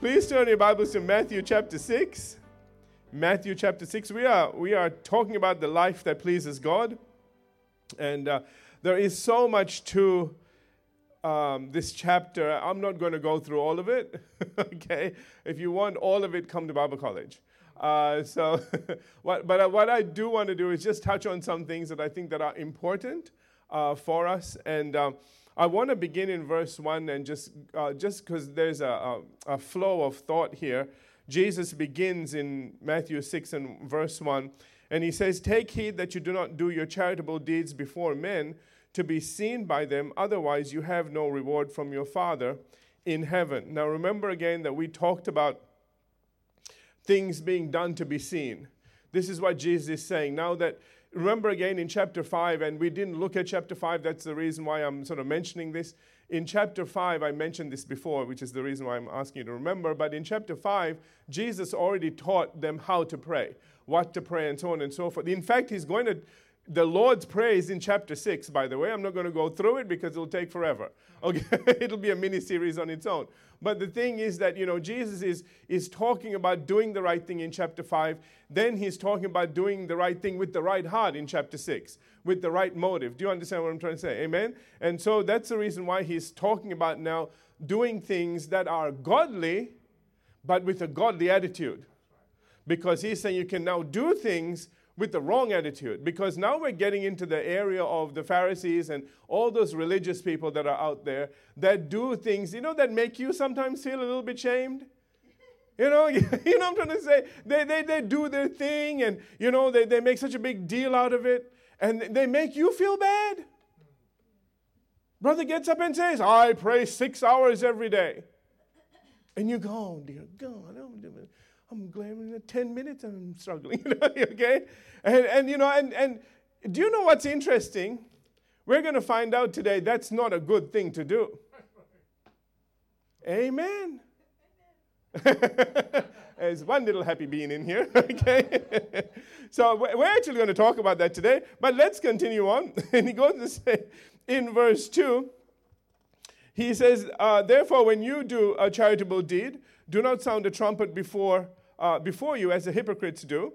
Please turn your Bibles to Matthew chapter 6. Matthew chapter 6. We are, we are talking about the life that pleases God. And uh, there is so much to um, this chapter. I'm not going to go through all of it. okay? If you want all of it, come to Bible college. Uh, so, what, but uh, what I do want to do is just touch on some things that I think that are important uh, for us. And um, I want to begin in verse 1 and just uh, just because there's a, a, a, flow of thought here. Jesus begins in Matthew 6 and verse 1, and he says, Take heed that you do not do your charitable deeds before men to be seen by them, otherwise, you have no reward from your Father in heaven. Now, remember again that we talked about things being done to be seen. This is what Jesus is saying. Now that remember again in chapter 5, and we didn't look at chapter 5, that's the reason why I'm sort of mentioning this. In chapter 5, I mentioned this before, which is the reason why I'm asking you to remember. But in chapter 5, Jesus already taught them how to pray, what to pray, and so on and so forth. In fact, he's going to the Lord's Prayer is in chapter 6, by the way. I'm not going to go through it because it'll take forever. Okay, it'll be a mini series on its own. But the thing is that, you know, Jesus is, is talking about doing the right thing in chapter 5. Then he's talking about doing the right thing with the right heart in chapter 6, with the right motive. Do you understand what I'm trying to say? Amen? And so that's the reason why he's talking about now doing things that are godly, but with a godly attitude. Because he's saying you can now do things with the wrong attitude because now we're getting into the area of the Pharisees and all those religious people that are out there that do things, you know, that make you sometimes feel a little bit shamed. You know, you know I'm trying to say? They, they, they do their thing and, you know, they, they make such a big deal out of it and they make you feel bad. Brother gets up and says, I pray six hours every day. And you go, oh, dear God, I'm doing I'm glad in 10 minutes and I'm struggling, okay? And, and, you know, and, and do you know what's interesting? We're going to find out today that's not a good thing to do. Amen. There's one little happy being in here, okay? so we're actually going to talk about that today, but let's continue on. and he goes to say in verse 2, he says, uh, Therefore, when you do a charitable deed, do not sound a trumpet before uh, before you, as the hypocrites do,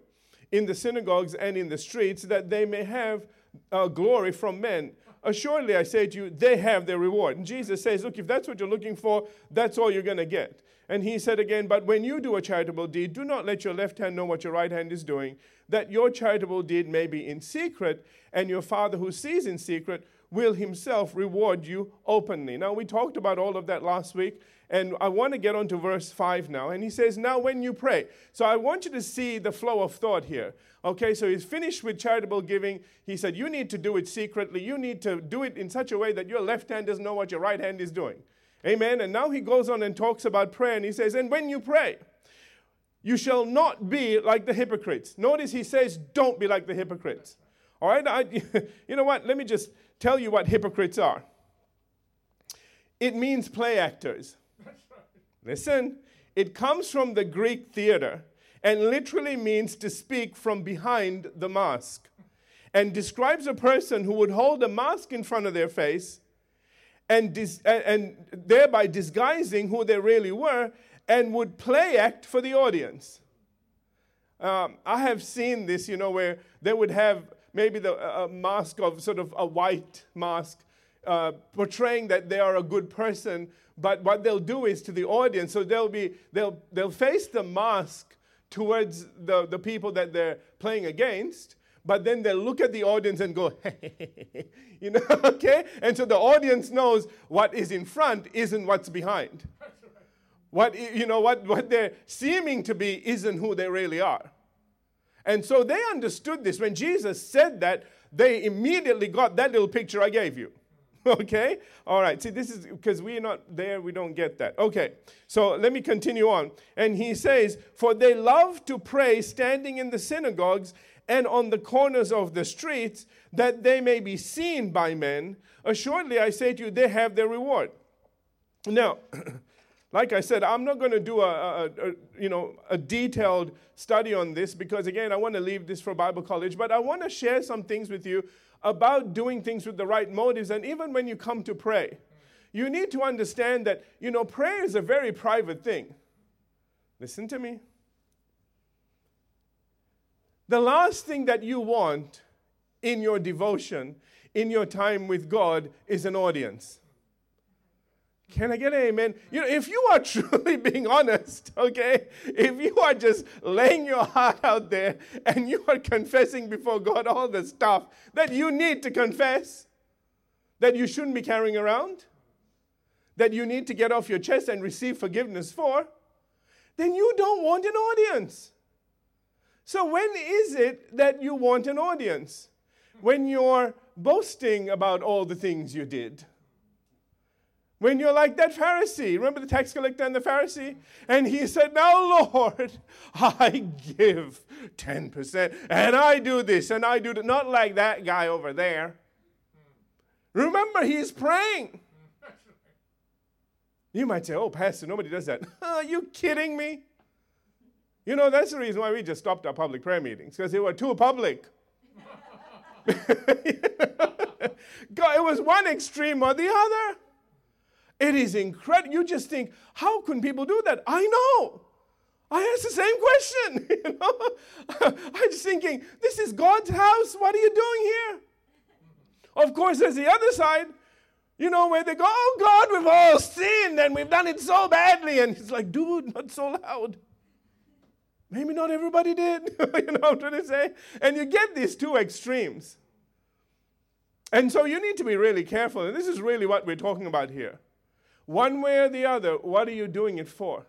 in the synagogues and in the streets, that they may have uh, glory from men. Assuredly, I say to you, they have their reward. And Jesus says, Look, if that's what you're looking for, that's all you're going to get. And he said again, But when you do a charitable deed, do not let your left hand know what your right hand is doing, that your charitable deed may be in secret, and your Father who sees in secret will himself reward you openly. Now, we talked about all of that last week, and I want to get on to verse 5 now. And he says, Now when you pray. So I want you to see the flow of thought here. Okay, so he's finished with charitable giving. He said, You need to do it secretly. You need to do it in such a way that your left hand doesn't know what your right hand is doing. Amen. And now he goes on and talks about prayer. And he says, And when you pray, you shall not be like the hypocrites. Notice he says, Don't be like the hypocrites. All right, I, you know what? Let me just tell you what hypocrites are. It means play actors. Listen, it comes from the Greek theater and literally means to speak from behind the mask and describes a person who would hold a mask in front of their face and, dis- and thereby disguising who they really were and would play act for the audience. Um, I have seen this, you know, where they would have maybe the, a mask of sort of a white mask uh, portraying that they are a good person, but what they'll do is to the audience, so they'll be they'll they'll face the mask towards the, the people that they're playing against, but then they'll look at the audience and go, you know, okay? And so the audience knows what is in front isn't what's behind. What you know, what, what they're seeming to be isn't who they really are. And so they understood this. When Jesus said that, they immediately got that little picture I gave you. okay? All right. See, this is because we're not there, we don't get that. Okay. So let me continue on. And he says, For they love to pray standing in the synagogues and on the corners of the streets, that they may be seen by men. Assuredly, I say to you, they have their reward. Now, like I said, I'm not going to do a, a, a, you know, a detailed study on this because, again, I want to leave this for Bible college, but I want to share some things with you about doing things with the right motives. And even when you come to pray, you need to understand that, you know, prayer is a very private thing. Listen to me. The last thing that you want in your devotion, in your time with God, is an audience. Can I get an amen? You know, if you are truly being honest, okay, if you are just laying your heart out there and you are confessing before God all the stuff that you need to confess, that you shouldn't be carrying around, that you need to get off your chest and receive forgiveness for, then you don't want an audience. So, when is it that you want an audience? When you're boasting about all the things you did. When you're like that Pharisee, remember the tax collector and the Pharisee? And he said, Now, Lord, I give 10%, and I do this, and I do that. Not like that guy over there. Remember, he's praying. You might say, oh, Pastor, nobody does that. Are you kidding me? You know, that's the reason why we just stopped our public prayer meetings, because they were too public. God, it was one extreme or the other. It is incredible. You just think, how can people do that? I know. I asked the same question. You know? I'm just thinking, this is God's house. What are you doing here? Of course, there's the other side. You know, where they go, oh God, we've all sinned and we've done it so badly. And it's like, dude, not so loud. Maybe not everybody did. you know what I'm trying to say? And you get these two extremes. And so you need to be really careful. And this is really what we're talking about here. One way or the other, what are you doing it for?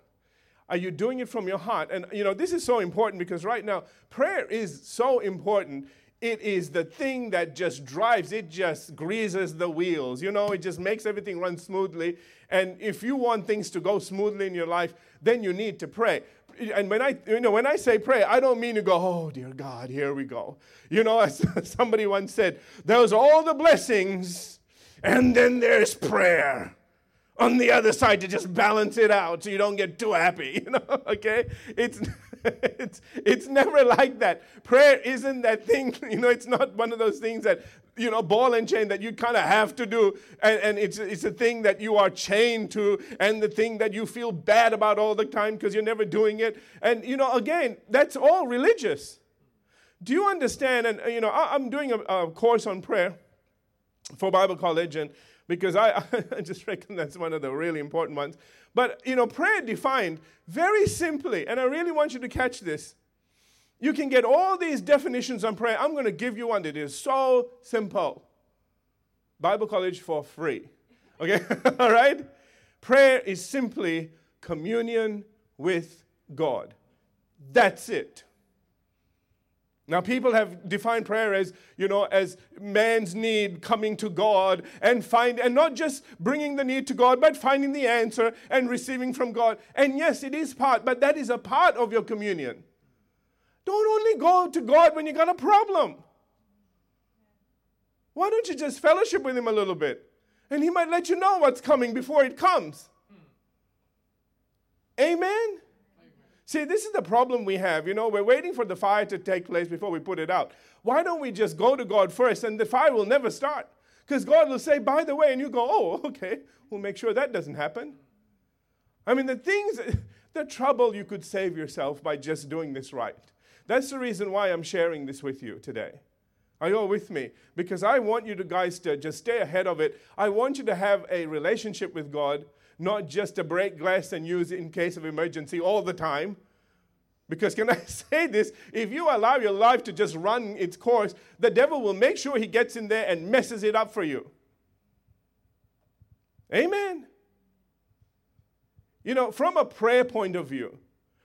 Are you doing it from your heart? And you know, this is so important because right now, prayer is so important it is the thing that just drives, it just greases the wheels. You know, it just makes everything run smoothly. And if you want things to go smoothly in your life, then you need to pray. And when I, you know, when I say pray, I don't mean to go, oh dear God, here we go. You know, as somebody once said, there's all the blessings, and then there's prayer on the other side to just balance it out so you don't get too happy. You know, okay? It's it's, it's never like that. Prayer isn't that thing, you know, it's not one of those things that, you know, ball and chain that you kind of have to do. And, and it's, it's a thing that you are chained to and the thing that you feel bad about all the time because you're never doing it. And, you know, again, that's all religious. Do you understand? And, uh, you know, I, am doing a, a course on prayer for Bible college and because I, I just reckon that's one of the really important ones. But, you know, prayer defined very simply, and I really want you to catch this. You can get all these definitions on prayer. I'm going to give you one that is so simple. Bible college for free. Okay? all right? Prayer is simply communion with God. That's it. Now, people have defined prayer as, you know, as man's need coming to God and find, and not just bringing the need to God, but finding the answer and receiving from God. And yes, it is part, but that is a part of your communion. Don't only go to God when you got a problem. Why don't you just fellowship with Him a little bit? And He might let you know what's coming before it comes. Hmm. Amen? See, this is the problem we have. You know, we're waiting for the fire to take place before we put it out. Why don't we just go to God first and the fire will never start? Because God will say, by the way, and you go, oh, okay, we'll make sure that doesn't happen. I mean, the things, the trouble you could save yourself by just doing this right. That's the reason why I'm sharing this with you today. Are you all with me? Because I want you to guys to just stay ahead of it. I want you to have a relationship with God not just to break glass and use it in case of emergency all the time. Because, can I say this? If you allow your life to just run its course, the devil will make sure he gets in there and messes it up for you. Amen. You know, from a prayer point of view,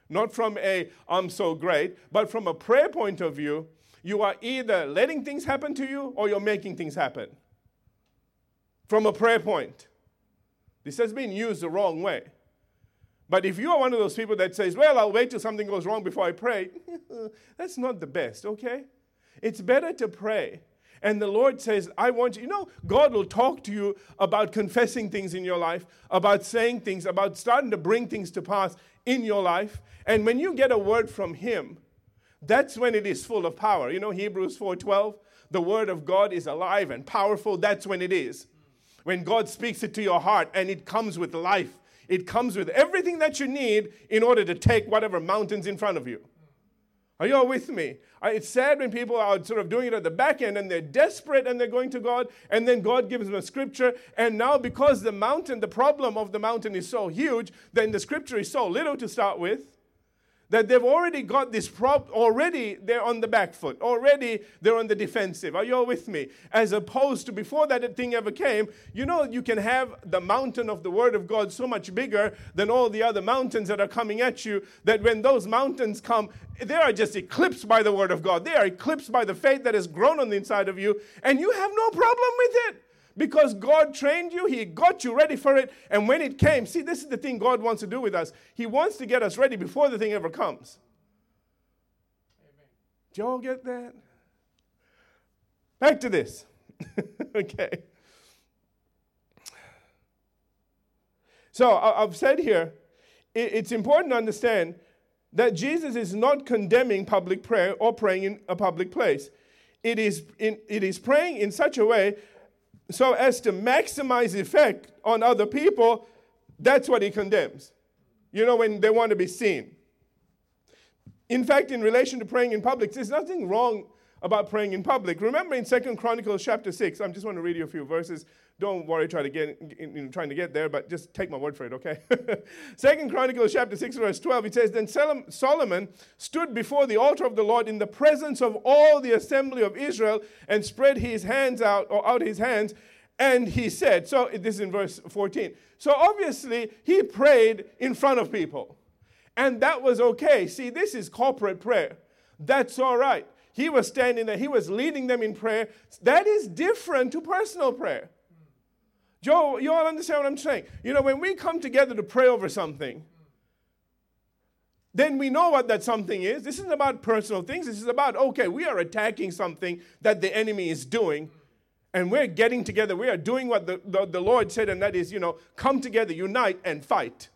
not from a I'm so great, but from a prayer point of view, you are either letting things happen to you or you're making things happen. From a prayer point. This has been used the wrong way. But if you are one of those people that says, well, I'll wait till something goes wrong before I pray, that's not the best, okay? It's better to pray. And the Lord says, I want you. You know, God will talk to you about confessing things in your life, about saying things, about starting to bring things to pass in your life. And when you get a word from Him, that's when it is full of power. You know, Hebrews 4:12, the word of God is alive and powerful. That's when it is. When God speaks it to your heart and it comes with life, it comes with everything that you need in order to take whatever mountains in front of you. Are you all with me? It's sad when people are sort of doing it at the back end and they're desperate and they're going to God, and then God gives them a scripture. And now, because the mountain, the problem of the mountain is so huge, then the scripture is so little to start with, that they've already got this problem, already they're on the back foot, already they're on the defensive. Are you all with me? As opposed to before that thing ever came, you know, you can have the mountain of the Word of God so much bigger than all the other mountains that are coming at you, that when those mountains come, they are just eclipsed by the Word of God. They are eclipsed by the faith that has grown on the inside of you, and you have no problem with it. Because God trained you, He got you ready for it. And when it came, see, this is the thing God wants to do with us. He wants to get us ready before the thing ever comes. Amen. Do y'all get that? Back to this. okay. So I've said here, it's important to understand that Jesus is not condemning public prayer or praying in a public place. It is, in, it is praying in such a way so as to maximize effect on other people, that's what he condemns. You know, when they want to be seen. In fact, in relation to praying in public, there's nothing wrong about praying in public. Remember in Second Chronicles chapter 6, I am just want to read you a few verses. Don't worry try to get, in, trying to get there, but just take my word for it, okay? Second Chronicles chapter 6, verse 12, it says, Then Solomon stood before the altar of the Lord in the presence of all the assembly of Israel and spread his hands out, or out his hands, and he said, so this is in verse 14. So obviously, he prayed in front of people. And that was okay. See, this is corporate prayer. That's all right. He was standing there, he was leading them in prayer. That is different to personal prayer. Joe, you all understand what I'm saying? You know, when we come together to pray over something, then we know what that something is. This isn't about personal things. This is about, okay, we are attacking something that the enemy is doing, and we're getting together. We are doing what the, the, the Lord said, and that is, you know, come together, unite, and fight,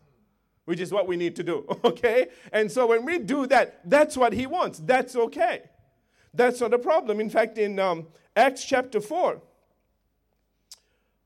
which is what we need to do, okay? And so when we do that, that's what He wants. That's okay. That's not a problem. In fact, in um, Acts chapter 4,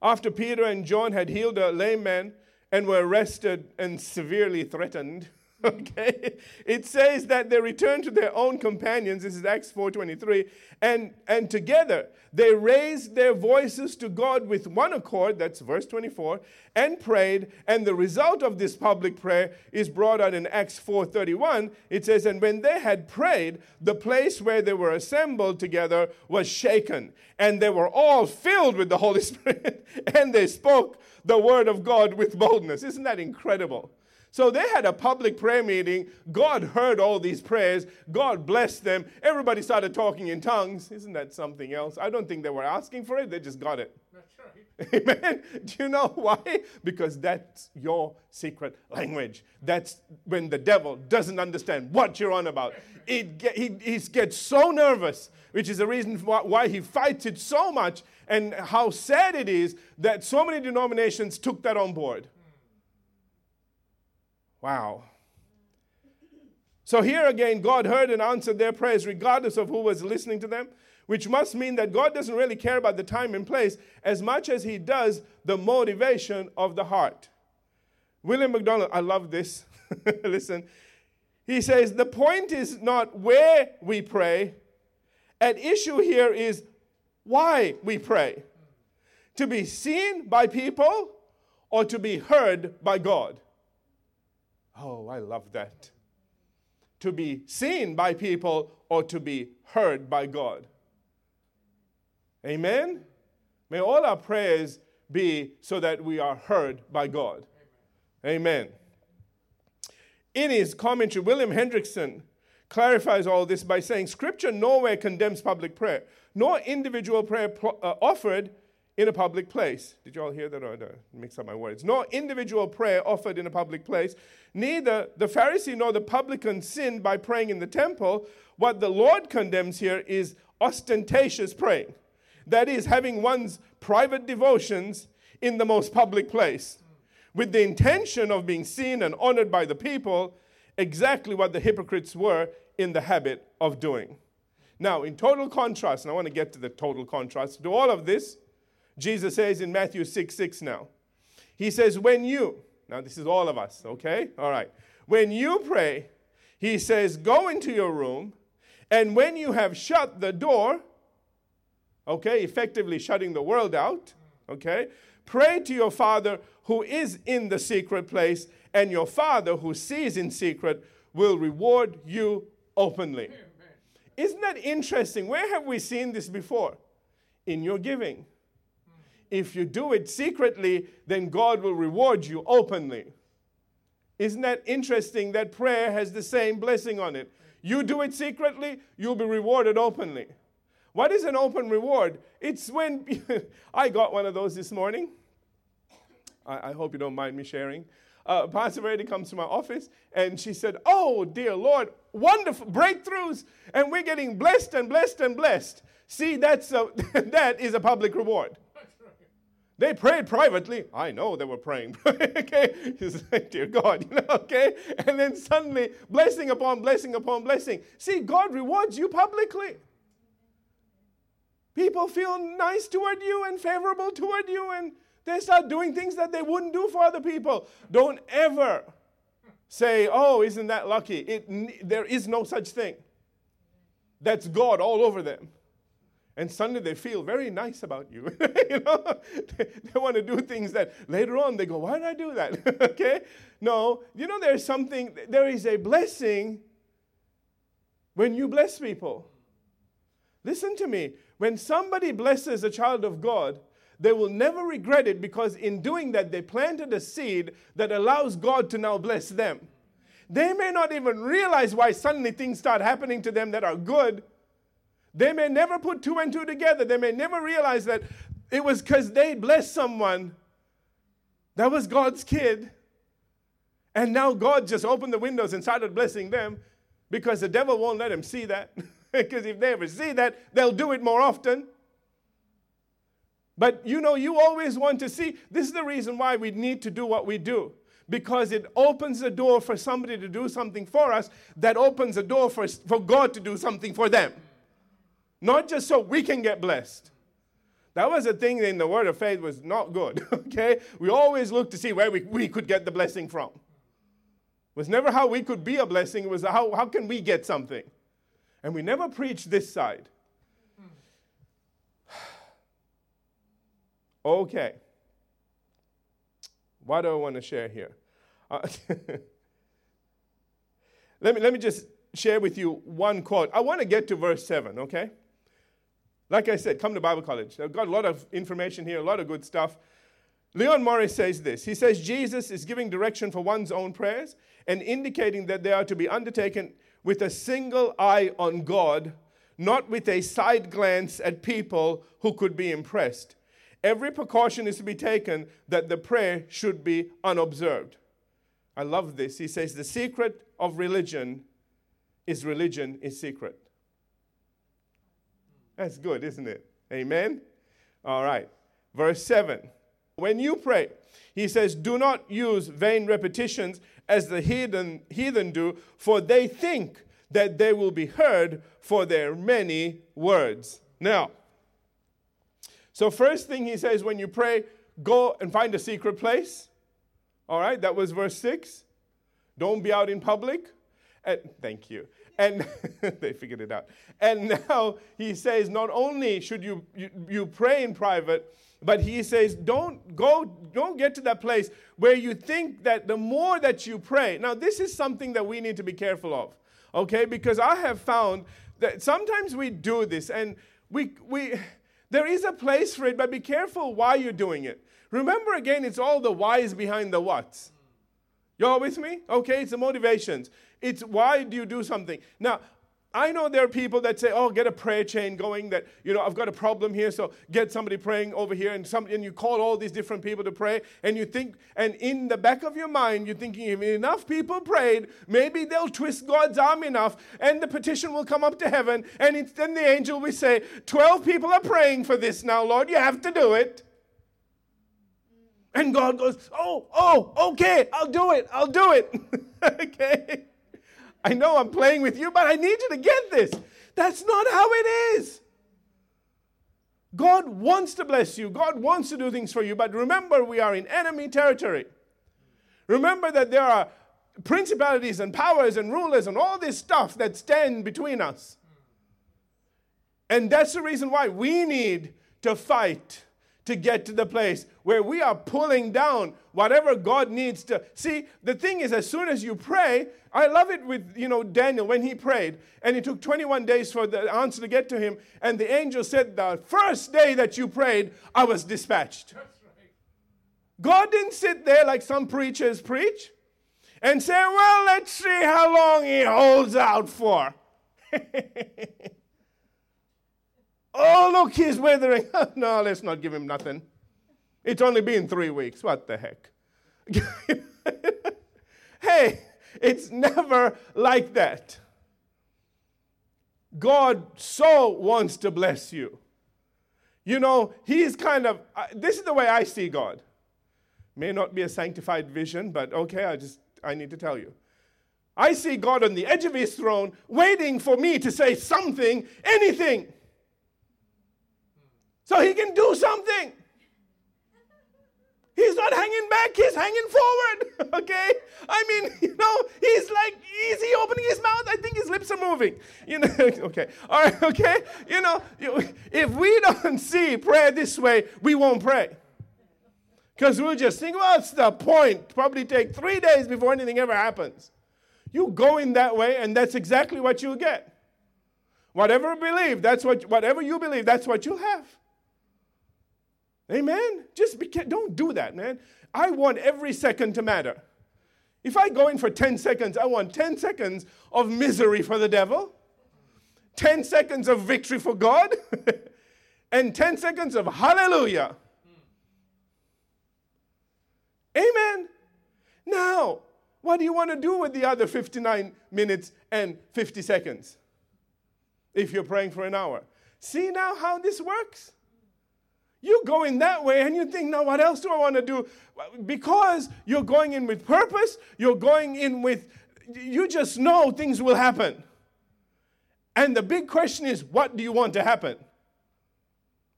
after Peter and John had healed a lame man and were arrested and severely threatened, okay? It says that they returned to their own companions this is acts 4.23 and and together they raised their voices to god with one accord that's verse 24 and prayed and the result of this public prayer is brought out in acts 4.31 it says and when they had prayed the place where they were assembled together was shaken and they were all filled with the holy spirit and they spoke the word of god with boldness. Isn't that incredible so they had a public prayer meeting. God heard all these prayers. God blessed them. Everybody started talking in tongues. Isn't that something else? I don't think they were asking for it, they just got it. That's right. Amen. Do you know why? Because that's your secret language. That's when the devil doesn't understand what you're on about. It get, he, he gets so nervous, which is the reason why he fights it so much, and how sad it is that so many denominations took that on board. Wow. So here again, God heard and answered their prayers regardless of who was listening to them, which must mean that God doesn't really care about the time and place as much as He does the motivation of the heart. William MacDonald, I love this. Listen. He says, The point is not where we pray, at issue here is why we pray. To be seen by people or to be heard by God. Oh, I love that. To be seen by people or to be heard by God. Amen? May all our prayers be so that we are heard by God. Amen. In his commentary, William Hendriksen clarifies all this by saying Scripture nowhere condemns public prayer, nor individual prayer uh, offered in a public place. Did you all hear that? Or mix up my words. No individual prayer offered in a public place. Neither the Pharisee nor the publican sinned by praying in the temple. What the Lord condemns here is ostentatious praying. That is, having one's private devotions in the most public place with the intention of being seen and honored by the people, exactly what the hypocrites were in the habit of doing. Now, in total contrast, and I want to get to the total contrast to all of this, Jesus says in Matthew 6 6 now. He says, When you, Now, this is all of us, okay? All right. When you pray, he says, go into your room, and when you have shut the door, okay, effectively shutting the world out, okay, pray to your Father who is in the secret place, and your Father who sees in secret will reward you openly. Isn't that interesting? Where have we seen this before? In your giving. If you do it secretly, then God will reward you openly. Isn't that interesting that prayer has the same blessing on it? You do it secretly, you'll be rewarded openly. What is an open reward? It's when I got one of those this morning. I, I hope you don't mind me sharing. Uh, Pastor Verity comes to my office and she said, Oh, dear Lord, wonderful breakthroughs, and we're getting blessed and blessed and blessed. See, that's a, that is a public reward. They prayed privately. I know they were praying. okay? He's like, dear God, you know, okay? And then suddenly, blessing upon blessing upon blessing. See, God rewards you publicly. People feel nice toward you and favorable toward you, and they start doing things that they wouldn't do for other people. Don't ever say, oh, isn't that lucky? It, there is no such thing. That's God all over them and suddenly they feel very nice about you. you know, they, they, want to do things that later on they go, "Why did I do that?" okay, no, you know, there's something. There is a blessing when you bless people. Listen to me. When somebody blesses a child of God, they will never regret it because in doing that, they planted a seed that allows God to now bless them. They may not even realize why suddenly things start happening to them that are good they may never put two and two together. They may never realize that it was because they blessed someone that was God's kid. And now God just opened the windows and started blessing them because the devil won't let them see that. because if they ever see that, they'll do it more often. But you know, you always want to see. This is the reason why we need to do what we do. Because it opens the door for somebody to do something for us, that opens the door for, for God to do something for them. Not just so we can get blessed. That was a thing in the word of faith was not good. Okay? We always look to see where we, we could get the blessing from. It was never how we could be a blessing, it was how, how can we get something. And we never preach this side. Okay. What do I want to share here? Uh, let, me, let me just share with you one quote. I want to get to verse 7, okay? Like I said, come to Bible college. I've got a lot of information here, a lot of good stuff. Leon Morris says this. He says Jesus is giving direction for one's own prayers and indicating that they are to be undertaken with a single eye on God, not with a side glance at people who could be impressed. Every precaution is to be taken that the prayer should be unobserved. I love this. He says the secret of religion is religion is secret. That's good, isn't it? Amen? All right. Verse 7. When you pray, he says, do not use vain repetitions as the heathen, heathen do, for they think that they will be heard for their many words. Now, so first thing he says, when you pray, go and find a secret place. All right, that was verse 6. Don't be out in public. And, thank you. And they figured it out. And now he says, not only should you, you, you pray in private, but he says, don't go, don't get to that place where you think that the more that you pray. Now, this is something that we need to be careful of, okay? Because I have found that sometimes we do this and we, we, there is a place for it, but be careful why you're doing it. Remember again, it's all the whys behind the whats. Y'all with me? Okay, it's the motivations. It's why do you do something? Now, I know there are people that say, oh, get a prayer chain going that, you know, I've got a problem here, so get somebody praying over here, and, some, and you call all these different people to pray, and you think, and in the back of your mind, you're thinking, if enough people prayed, maybe they'll twist God's arm enough, and the petition will come up to heaven, and then the angel will say, 12 people are praying for this now, Lord, you have to do it. And God goes, oh, oh, okay, I'll do it, I'll do it. okay? I know I'm playing with you, but I need you to get this. That's not how it is. God wants to bless you. God wants to do things for you. But remember, we are in enemy territory. Remember that there are principalities and powers and rulers and all this stuff that stand between us. And that's the reason why we need to fight to get to the place where we are pulling down whatever God needs to. See, the thing is, as soon as you pray, I love it with, you know, Daniel when he prayed, and it took 21 days for the answer to get to him, and the angel said, The first day that you prayed, I was dispatched. God didn't sit there like some preachers preach and say, Well, let's see how long he holds out for. Oh, look, he's withering. no, let's not give him nothing. It's only been three weeks. What the heck? hey, it's never like that. God so wants to bless you. You know, He's kind of, uh, this is the way I see God. May not be a sanctified vision, but okay, I just, I need to tell you. I see God on the edge of His throne, waiting for me to say something, anything so he can do something. He's not hanging back, he's hanging forward. okay? I mean, you know, he's like, is he opening his mouth? I think his lips are moving. You know, okay. All right, okay? You know, if we don't see prayer this way, we won't pray. Because we'll just think, what's the point? Probably take three days before anything ever happens. You go in that way, and that's exactly what you'll get. Whatever believe, that's what whatever you believe, that's what you'll have. Amen? Just be, don't do that, man. I want every second to matter. If I go in for 10 seconds, I want 10 seconds of misery for the devil, 10 seconds of victory for God, and 10 seconds of hallelujah. Amen. Now, what do you want to do with the other 59 minutes and 50 seconds if you're praying for an hour? See now how this works? You go in that way and you think, now what else do I want to do? Because you're going in with purpose, you're going in with, you just know things will happen. And the big question is, what do you want to happen?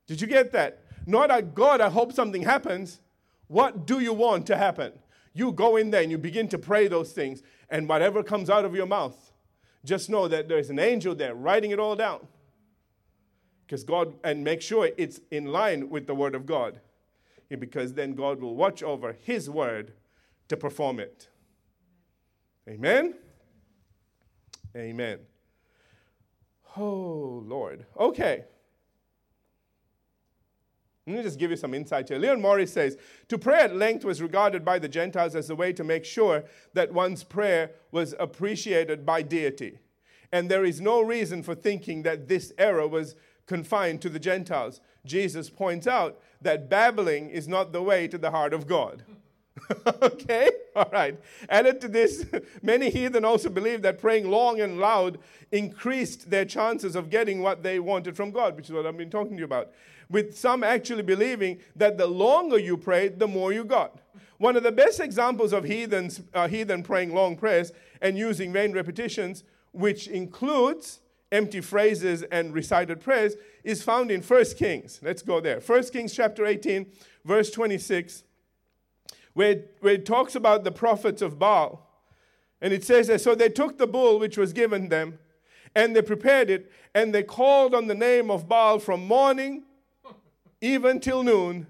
Did you get that? Not that God, I hope something happens. What do you want to happen? You go in there and you begin to pray those things, and whatever comes out of your mouth, just know that there's an angel there writing it all down because God, and make sure it's in line with the Word of God, because then God will watch over His Word to perform it. Amen? Amen. Oh, Lord. Okay. Let me just give you some insight here. Leon Morris says To pray at length was regarded by the Gentiles as a way to make sure that one's prayer was appreciated by deity. And there is no reason for thinking that this error was confined to the Gentiles. Jesus points out that babbling is not the way to the heart of God. okay? All right. Added to this, many heathen also believed that praying long and loud increased their chances of getting what they wanted from God, which is what I've been talking to you about. With some actually believing that the longer you prayed, the more you got. One of the best examples of heathens, uh, heathen praying long prayers and using vain repetitions, which includes empty phrases and recited prayers is found in 1 Kings. Let's go there. 1 Kings chapter 18, verse 26, where, where it talks about the prophets of Baal. And it says that so they took the bull which was given them, and they prepared it, and they called on the name of Baal from morning even till noon,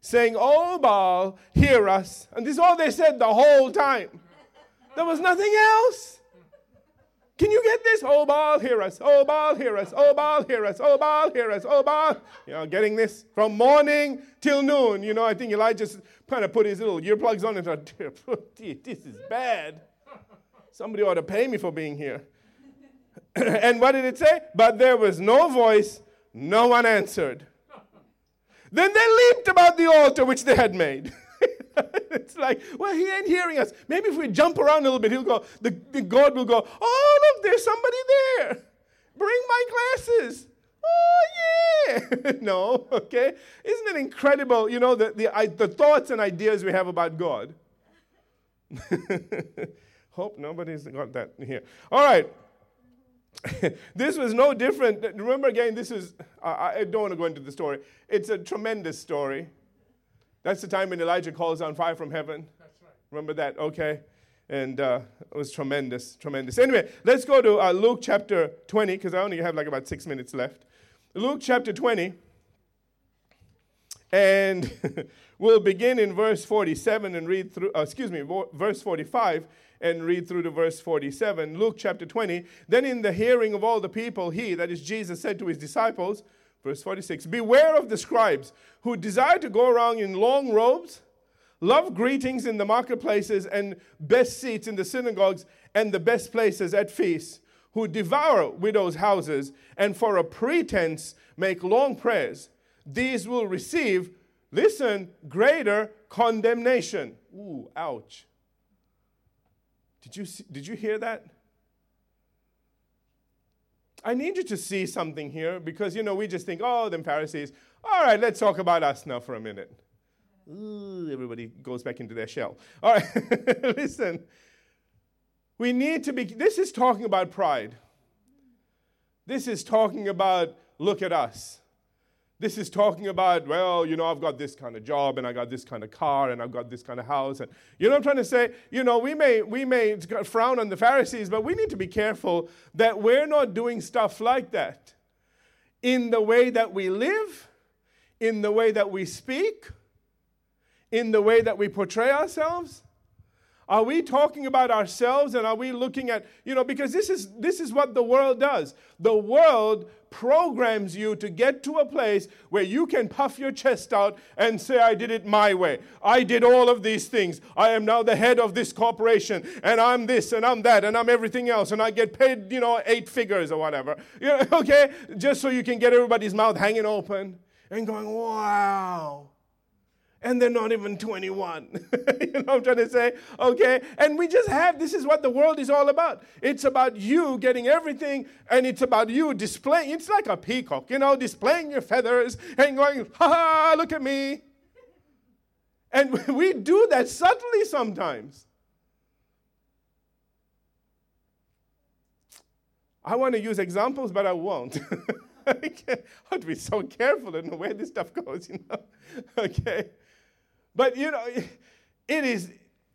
saying, Oh Baal, hear us. And this is all they said the whole time. There was nothing else. Can you get this? Oh, Baal, hear us. Oh, Baal, hear us. Oh, Baal, hear us. Oh, Baal, hear us. Oh, Baal. You know, getting this from morning till noon. You know, I think Elijah just kind of put his little earplugs on and thought, this is bad. Somebody ought to pay me for being here. and what did it say? But there was no voice, no one answered. Then they leaped about the altar which they had made. it's like, well, he ain't hearing us. Maybe if we jump around a little bit, he'll go, the, the God will go, oh, look, there's somebody there. Bring my glasses. Oh, yeah. no, okay? Isn't it incredible, you know, the, the, I, the thoughts and ideas we have about God? Hope nobody's got that here. All right. this was no different. Remember again, this is, I, I don't want to go into the story. It's a tremendous story. That's the time when Elijah calls down fire from heaven. That's right. Remember that? Okay. And uh, it was tremendous, tremendous. Anyway, let's go to uh, Luke chapter 20, because I only have like about six minutes left. Luke chapter 20. And we'll begin in verse 47 and read through, uh, excuse me, verse 45 and read through to verse 47. Luke chapter 20. Then, in the hearing of all the people, he, that is Jesus, said to his disciples, verse 46, Beware of the scribes who desire to go around in long robes, love greetings in the marketplaces, and best seats in the synagogues, and the best places at feasts, who devour widows' houses, and for a pretense make long prayers these will receive, listen, greater condemnation. Ooh, ouch. Did you, see, did you hear that? I need you to see something here because, you know, we just think, oh, them Pharisees. All right, let's talk about us now for a minute. Ooh, everybody goes back into their shell. All right, listen. We need to be, this is talking about pride. This is talking about, look at us. This is talking about, well, you know, I've got this kind of job and I got this kind of car and I've got this kind of house. And you know I'm trying to say? You know, we may, we may frown on the Pharisees, but we need to be careful that we're not doing stuff like that in the way that we live, in the way that we speak, in the way that we portray ourselves. Are we talking about ourselves and are we looking at, you know, because this is this is what the world does. The world programs you to get to a place where you can puff your chest out and say, I did it my way. I did all of these things. I am now the head of this corporation, and I'm this, and I'm that, and I'm everything else, and I get paid, you know, eight figures or whatever. You know, okay? Just so you can get everybody's mouth hanging open and going, wow and they're not even 21. you know what I'm trying to say? Okay? And we just have this is what the world is all about. It's about you getting everything, and it's about you displaying. It's like a peacock, you know, displaying your feathers and going, ha look at me. And we do that subtly sometimes. I want to use examples, but I won't. I have to be so careful in the way this stuff goes, you know. okay. But you know, it is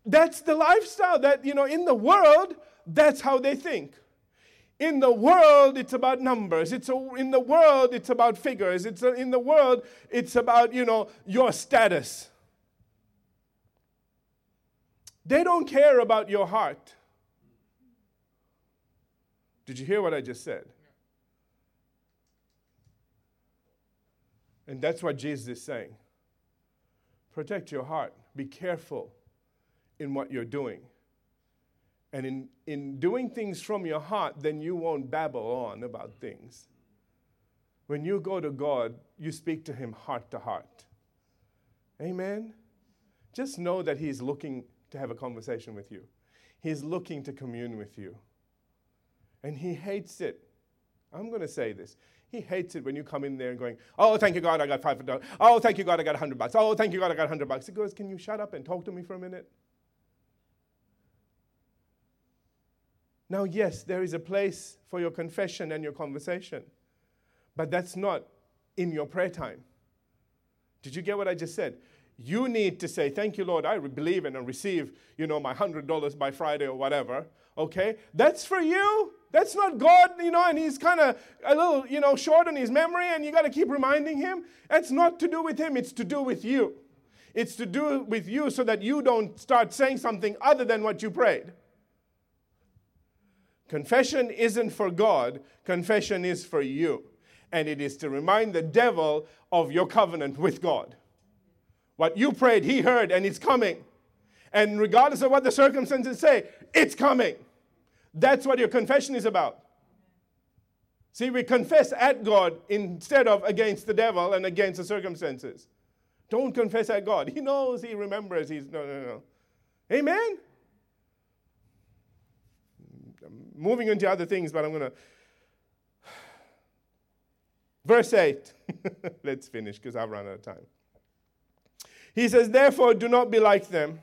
that's the lifestyle that you know in the world that's how they think. In the world, it's about numbers. It's a, in the world, it's about figures. It's a, in the world, it's about you know your status. They don't care about your heart. Did you hear what I just said? And that's what Jesus is saying. Protect your heart. Be careful in what you're doing. And in, in doing things from your heart, then you won't babble on about things. When you go to God, you speak to Him heart to heart. Amen? Just know that He's looking to have a conversation with you, He's looking to commune with you. And He hates it. I'm going to say this. He hates it when you come in there and going, oh, thank you, God, I got five dollars. Oh, thank you, God, I got a hundred bucks. Oh, thank you, God, I got a hundred bucks. He goes, can you shut up and talk to me for a minute? Now, yes, there is a place for your confession and your conversation, but that's not in your prayer time. Did you get what I just said? You need to say, Thank you, Lord, I believe and receive, you know, my $100 by Friday or whatever. Okay? That's for you. That's not God, you know, and he's kind of a little, you know, short on his memory, and you got to keep reminding him. That's not to do with him, it's to do with you. It's to do with you so that you don't start saying something other than what you prayed. Confession isn't for God, confession is for you. And it is to remind the devil of your covenant with God. What you prayed, he heard, and it's coming. And regardless of what the circumstances say, it's coming. That's what your confession is about. See, we confess at God instead of against the devil and against the circumstances. Don't confess at God. He knows, He remembers. He's no, no, no. Amen? I'm moving into other things, but I'm going to. Verse 8. Let's finish because I've run out of time. He says, Therefore, do not be like them.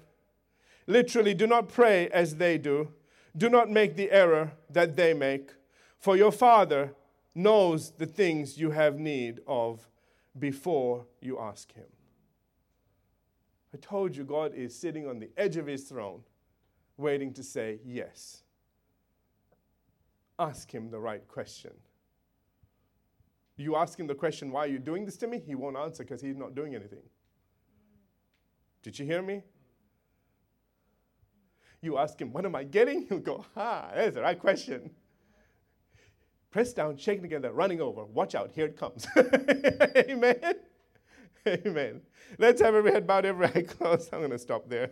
Literally, do not pray as they do do not make the error that they make, for your Father knows the things you have need of before you ask Him. I told you, God is sitting on the edge of his throne, waiting to say yes. Ask him the right question. You ask him the question, Why are you doing this to me? He won't answer because he's not doing anything. Did you hear me? You ask him, What am I getting? He'll go, Ha, that's the right question. Press down, shaking together, running over. Watch out, here it comes. Amen. Amen. Let's have every head bowed, every eye closed. I'm going to stop there.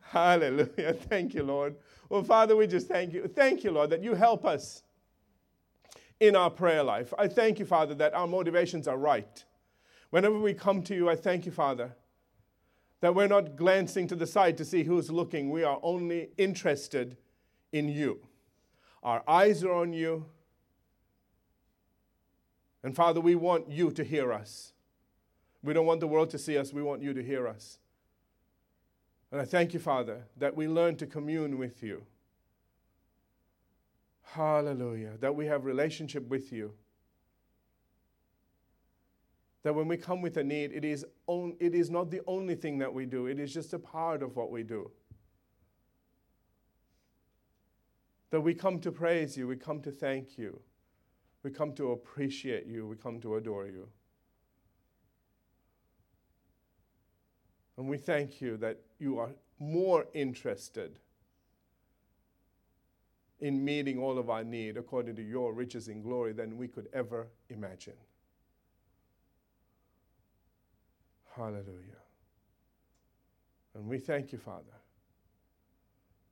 Hallelujah. Thank you, Lord. Well, Father, we just thank you. Thank you, Lord, that you help us in our prayer life. I thank you, Father, that our motivations are right. Whenever we come to you, I thank you, Father, that we're not glancing to the side to see who's looking. We are only interested in you. Our eyes are on you. And Father, we want you to hear us. We don't want the world to see us, we want you to hear us. And I thank you, Father, that we learn to commune with you. Hallelujah. That we have relationship with you. That when we come with a need, it is, on, it is not the only thing that we do, it is just a part of what we do. That we come to praise you, we come to thank you, we come to appreciate you, we come to adore you. And we thank you that you are more interested in meeting all of our need according to your riches in glory than we could ever imagine. Hallelujah. And we thank you, Father,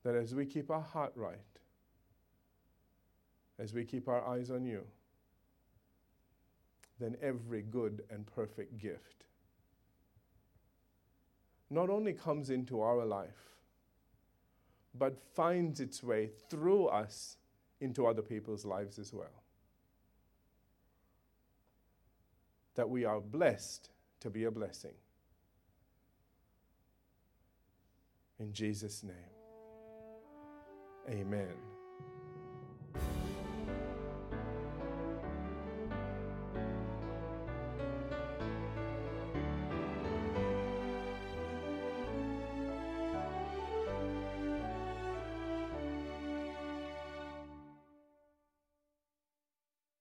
that as we keep our heart right, as we keep our eyes on you, then every good and perfect gift not only comes into our life, but finds its way through us into other people's lives as well. That we are blessed to be a blessing. In Jesus' name, amen.